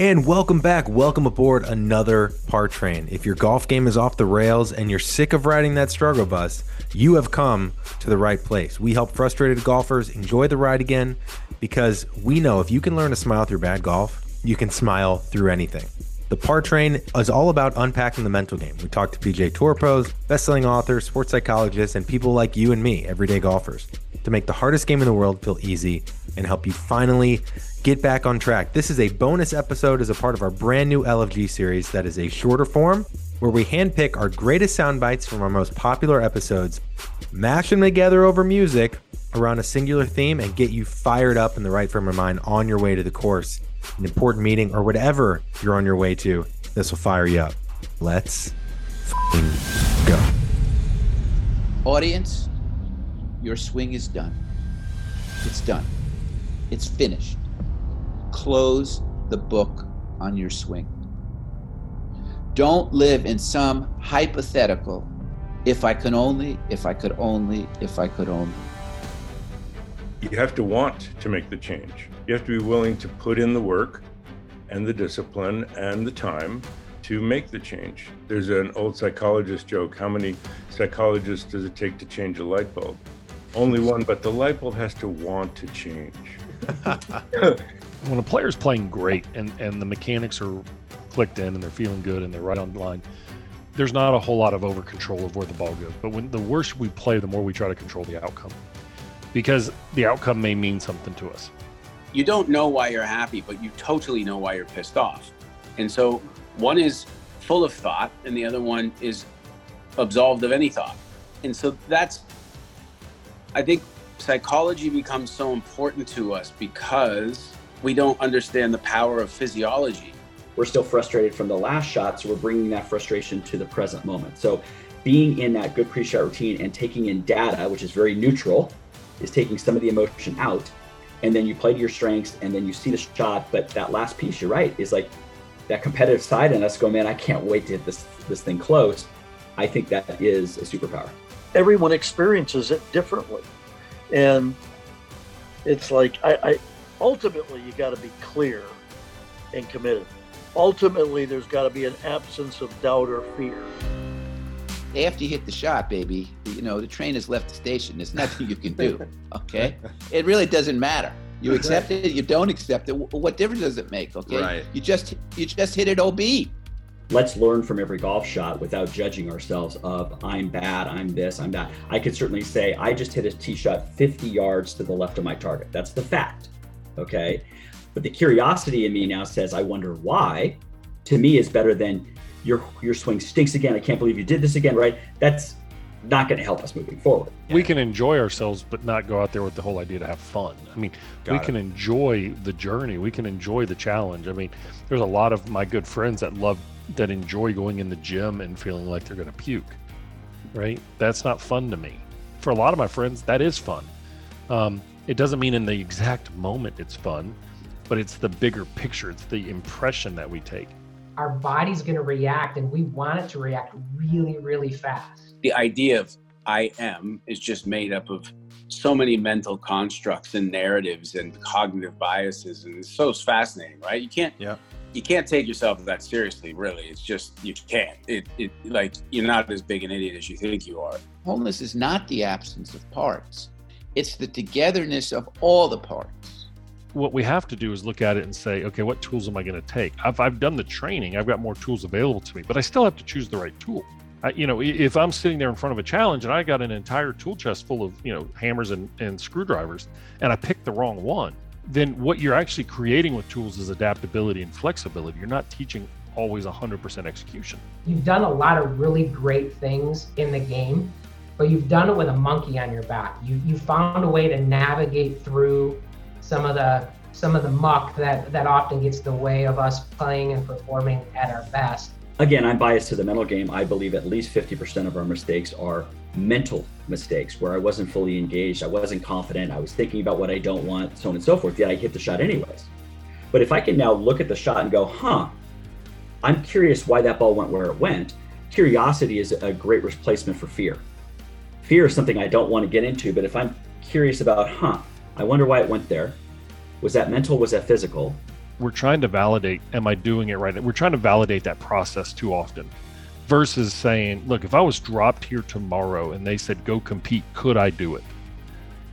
And welcome back. Welcome aboard another Par Train. If your golf game is off the rails and you're sick of riding that struggle bus, you have come to the right place. We help frustrated golfers enjoy the ride again because we know if you can learn to smile through bad golf, you can smile through anything. The Par Train is all about unpacking the mental game. We talk to PGA Tour pros, best-selling authors, sports psychologists, and people like you and me, everyday golfers, to make the hardest game in the world feel easy and help you finally get back on track. This is a bonus episode as a part of our brand new LFG series that is a shorter form where we handpick our greatest sound bites from our most popular episodes, mash them together over music around a singular theme, and get you fired up in the right frame of mind on your way to the course an important meeting, or whatever you're on your way to, this will fire you up. Let's go. Audience, your swing is done. It's done. It's finished. Close the book on your swing. Don't live in some hypothetical, if I could only, if I could only, if I could only. You have to want to make the change. You have to be willing to put in the work and the discipline and the time to make the change. There's an old psychologist joke how many psychologists does it take to change a light bulb? Only one, but the light bulb has to want to change. when a player's playing great and, and the mechanics are clicked in and they're feeling good and they're right on the line, there's not a whole lot of over control of where the ball goes. But when the worse we play, the more we try to control the outcome because the outcome may mean something to us. You don't know why you're happy, but you totally know why you're pissed off. And so one is full of thought, and the other one is absolved of any thought. And so that's, I think psychology becomes so important to us because we don't understand the power of physiology. We're still frustrated from the last shot, so we're bringing that frustration to the present moment. So being in that good pre-shot routine and taking in data, which is very neutral, is taking some of the emotion out and then you play to your strengths and then you see the shot but that last piece you're right is like that competitive side in us go man i can't wait to hit this this thing close i think that is a superpower everyone experiences it differently and it's like i, I ultimately you got to be clear and committed ultimately there's got to be an absence of doubt or fear after you hit the shot, baby, you know, the train has left the station. There's nothing you can do. Okay. It really doesn't matter. You accept it, you don't accept it. What difference does it make? Okay. Right. You just you just hit it OB. Let's learn from every golf shot without judging ourselves of I'm bad, I'm this, I'm that. I could certainly say I just hit a tee shot 50 yards to the left of my target. That's the fact. Okay. But the curiosity in me now says I wonder why to me is better than your your swing stinks again. I can't believe you did this again, right? That's not going to help us moving forward. We can enjoy ourselves, but not go out there with the whole idea to have fun. I mean, Got we it. can enjoy the journey. We can enjoy the challenge. I mean, there's a lot of my good friends that love that enjoy going in the gym and feeling like they're going to puke. Right? That's not fun to me. For a lot of my friends, that is fun. Um, it doesn't mean in the exact moment it's fun, but it's the bigger picture. It's the impression that we take our body's going to react and we want it to react really, really fast. The idea of I am is just made up of so many mental constructs and narratives and cognitive biases and it's so fascinating, right? You can't yeah. you can't take yourself that seriously, really. It's just you can't. It, it like you're not as big an idiot as you think you are. Wholeness is not the absence of parts. It's the togetherness of all the parts what we have to do is look at it and say, okay, what tools am I going to take? I've, I've done the training, I've got more tools available to me, but I still have to choose the right tool. I, you know, if I'm sitting there in front of a challenge and I got an entire tool chest full of, you know, hammers and, and screwdrivers and I picked the wrong one, then what you're actually creating with tools is adaptability and flexibility. You're not teaching always 100% execution. You've done a lot of really great things in the game, but you've done it with a monkey on your back. You, you found a way to navigate through some of the some of the muck that that often gets the way of us playing and performing at our best. Again, I'm biased to the mental game. I believe at least 50% of our mistakes are mental mistakes where I wasn't fully engaged, I wasn't confident, I was thinking about what I don't want, so on and so forth, yet I hit the shot anyways. But if I can now look at the shot and go, huh, I'm curious why that ball went where it went, curiosity is a great replacement for fear. Fear is something I don't want to get into, but if I'm curious about, huh, I wonder why it went there. Was that mental? Was that physical? we're trying to validate, am I doing it right? We're trying to validate that process too often versus saying, look, if I was dropped here tomorrow and they said, go compete, could I do it?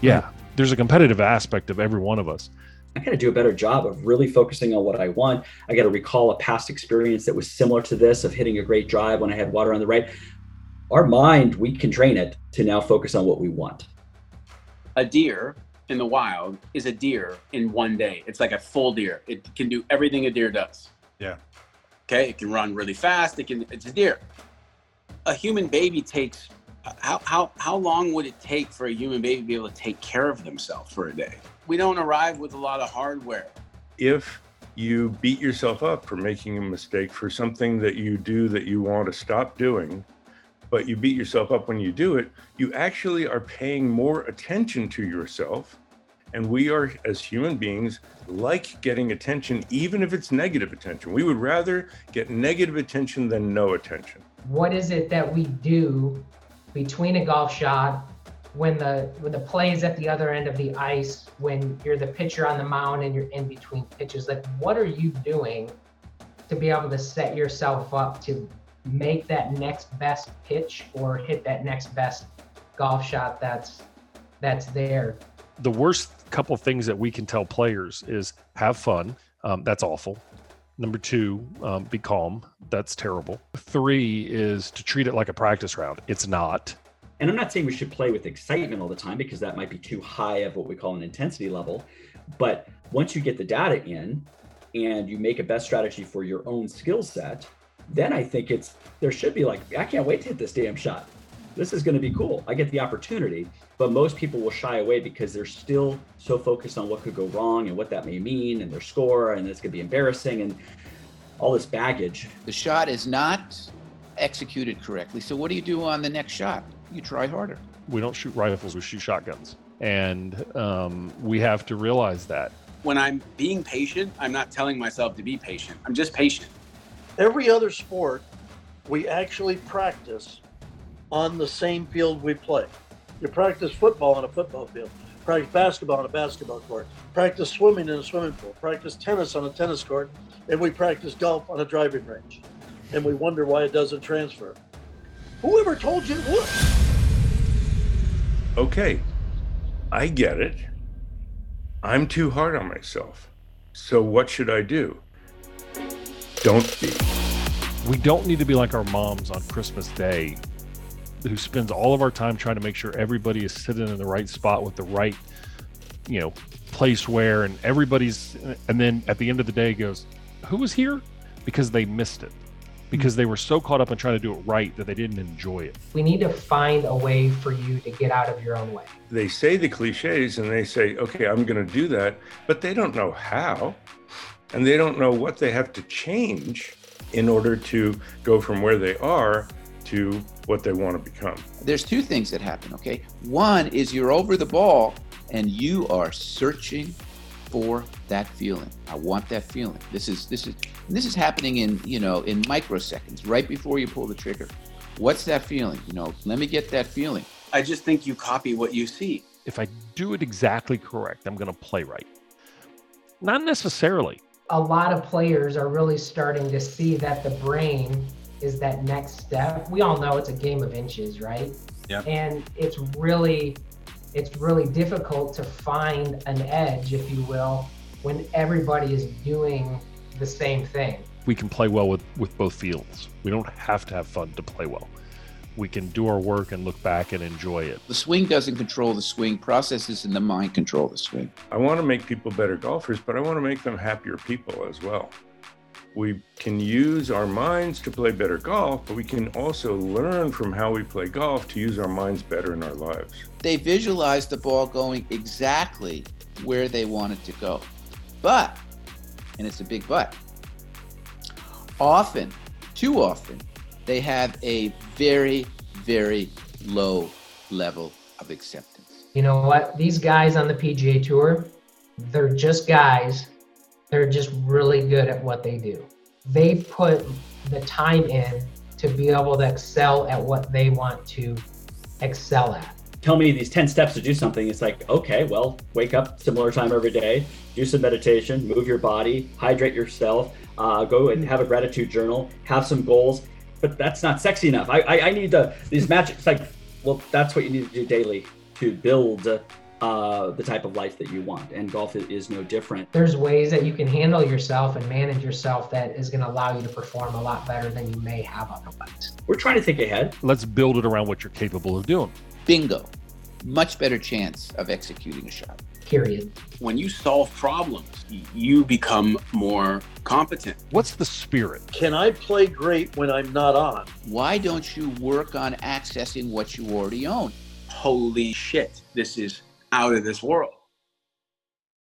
Yeah, there's a competitive aspect of every one of us. I got to do a better job of really focusing on what I want. I got to recall a past experience that was similar to this of hitting a great drive when I had water on the right. Our mind, we can train it to now focus on what we want. A deer in the wild is a deer in one day. It's like a full deer. It can do everything a deer does. Yeah. Okay. It can run really fast. It can. It's a deer. A human baby takes. How how how long would it take for a human baby to be able to take care of themselves for a day? We don't arrive with a lot of hardware. If you beat yourself up for making a mistake for something that you do that you want to stop doing, but you beat yourself up when you do it, you actually are paying more attention to yourself. And we are, as human beings, like getting attention, even if it's negative attention. We would rather get negative attention than no attention. What is it that we do between a golf shot when the when the play is at the other end of the ice, when you're the pitcher on the mound and you're in between pitches? Like, what are you doing to be able to set yourself up to make that next best pitch or hit that next best golf shot that's that's there. The worst couple things that we can tell players is have fun. Um, that's awful. Number two, um, be calm. That's terrible. Three is to treat it like a practice round. It's not. And I'm not saying we should play with excitement all the time because that might be too high of what we call an intensity level. But once you get the data in and you make a best strategy for your own skill set, then I think it's there should be like, I can't wait to hit this damn shot. This is going to be cool. I get the opportunity, but most people will shy away because they're still so focused on what could go wrong and what that may mean and their score and it's going to be embarrassing and all this baggage. The shot is not executed correctly. So what do you do on the next shot? You try harder. We don't shoot rifles, we shoot shotguns. And um, we have to realize that. When I'm being patient, I'm not telling myself to be patient. I'm just patient every other sport, we actually practice on the same field we play. You practice football on a football field, practice basketball on a basketball court, practice swimming in a swimming pool, practice tennis on a tennis court, and we practice golf on a driving range. And we wonder why it doesn't transfer. Whoever told you it would? Okay, I get it. I'm too hard on myself. So what should I do? Don't be. We don't need to be like our moms on Christmas Day, who spends all of our time trying to make sure everybody is sitting in the right spot with the right, you know, place where, and everybody's, and then at the end of the day goes, who was here? Because they missed it. Because they were so caught up in trying to do it right that they didn't enjoy it. We need to find a way for you to get out of your own way. They say the cliches and they say, okay, I'm going to do that, but they don't know how and they don't know what they have to change in order to go from where they are to what they want to become. There's two things that happen, okay? One is you're over the ball and you are searching for that feeling. I want that feeling. This is this is this is happening in, you know, in microseconds right before you pull the trigger. What's that feeling? You know, let me get that feeling. I just think you copy what you see. If I do it exactly correct, I'm going to play right. Not necessarily a lot of players are really starting to see that the brain is that next step. We all know it's a game of inches, right? Yeah. And it's really it's really difficult to find an edge, if you will, when everybody is doing the same thing. We can play well with with both fields. We don't have to have fun to play well we can do our work and look back and enjoy it. The swing doesn't control the swing. Processes in the mind control the swing. I want to make people better golfers, but I want to make them happier people as well. We can use our minds to play better golf, but we can also learn from how we play golf to use our minds better in our lives. They visualize the ball going exactly where they want it to go. But, and it's a big but, often, too often, they have a very, very low level of acceptance. You know what? These guys on the PGA Tour, they're just guys. They're just really good at what they do. They put the time in to be able to excel at what they want to excel at. tell me these 10 steps to do something. It's like, okay, well, wake up similar time every day, do some meditation, move your body, hydrate yourself, uh, go and have a gratitude journal, have some goals. But that's not sexy enough. I, I, I need the, these magic, it's like, well, that's what you need to do daily to build uh, the type of life that you want. And golf is no different. There's ways that you can handle yourself and manage yourself that is going to allow you to perform a lot better than you may have otherwise. We're trying to think ahead. Let's build it around what you're capable of doing. Bingo. Much better chance of executing a shot. Period. When you solve problems, you become more competent. What's the spirit? Can I play great when I'm not on? Why don't you work on accessing what you already own? Holy shit, this is out of this world.